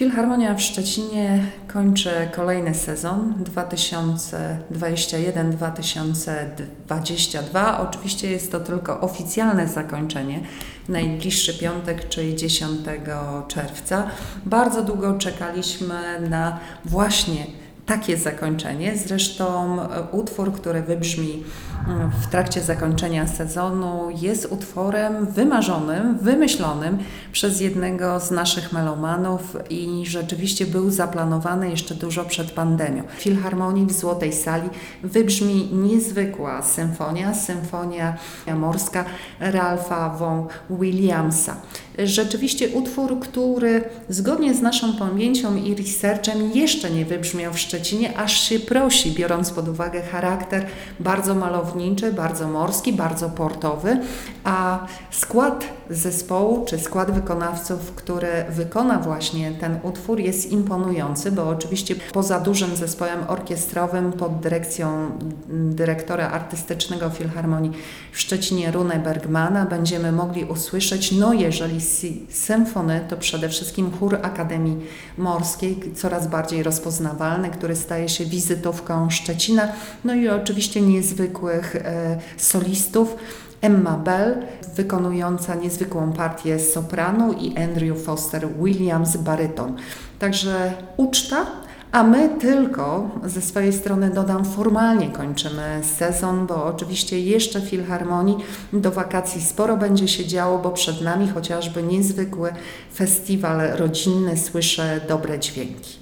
Filharmonia w Szczecinie kończy kolejny sezon 2021-2022. Oczywiście jest to tylko oficjalne zakończenie, najbliższy piątek, czyli 10 czerwca. Bardzo długo czekaliśmy na właśnie takie zakończenie. Zresztą e, utwór, który wybrzmi mm, w trakcie zakończenia sezonu, jest utworem wymarzonym, wymyślonym przez jednego z naszych melomanów i rzeczywiście był zaplanowany jeszcze dużo przed pandemią. W Filharmonii w Złotej Sali wybrzmi niezwykła symfonia, symfonia morska Ralpha von Williamsa. Rzeczywiście utwór, który zgodnie z naszą pamięcią i researchem jeszcze nie wybrzmiał w Szczecinie, aż się prosi, biorąc pod uwagę charakter bardzo malowniczy, bardzo morski, bardzo portowy, a skład zespołu czy skład wykonawców, który wykona właśnie ten utwór jest imponujący, bo oczywiście poza dużym zespołem orkiestrowym pod dyrekcją dyrektora artystycznego Filharmonii w Szczecinie Rune Bergmana będziemy mogli usłyszeć, no jeżeli symfony, to przede wszystkim chór Akademii Morskiej, coraz bardziej rozpoznawalny, który staje się wizytówką Szczecina, no i oczywiście niezwykłych e, solistów. Emma Bell, wykonująca niezwykłą partię sopranu i Andrew Foster Williams baryton. Także uczta, a my tylko ze swojej strony dodam, formalnie kończymy sezon, bo oczywiście jeszcze Filharmonii do wakacji sporo będzie się działo, bo przed nami chociażby niezwykły festiwal rodzinny Słyszę Dobre Dźwięki.